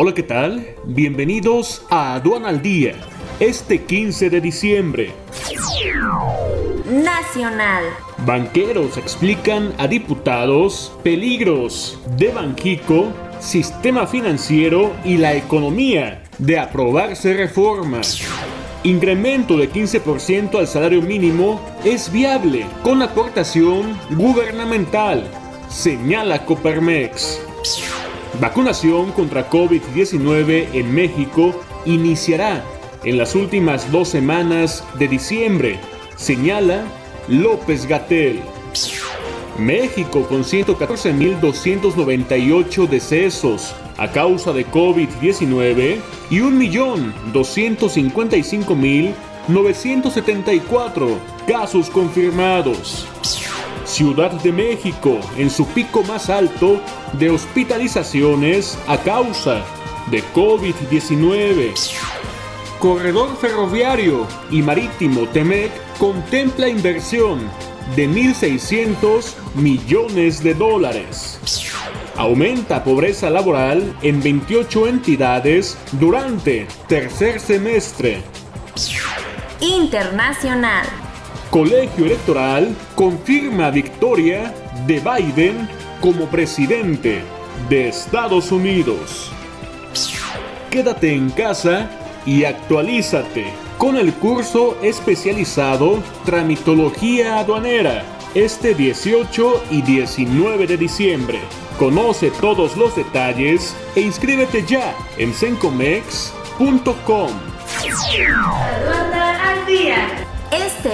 Hola, ¿qué tal? Bienvenidos a Aduana al Día, este 15 de diciembre. Nacional. Banqueros explican a diputados peligros de Banjico, sistema financiero y la economía de aprobarse reformas. Incremento de 15% al salario mínimo es viable con aportación gubernamental, señala Coparmex. Vacunación contra COVID-19 en México iniciará en las últimas dos semanas de diciembre, señala López Gatel. México con 114.298 decesos a causa de COVID-19 y 1.255.974 casos confirmados. Ciudad de México en su pico más alto de hospitalizaciones a causa de COVID-19. Corredor ferroviario y marítimo Temec contempla inversión de 1.600 millones de dólares. Aumenta pobreza laboral en 28 entidades durante tercer semestre. Internacional. Colegio Electoral confirma victoria de Biden como presidente de Estados Unidos. Quédate en casa y actualízate con el curso especializado Tramitología Aduanera este 18 y 19 de diciembre. Conoce todos los detalles e inscríbete ya en sencomex.com. al día.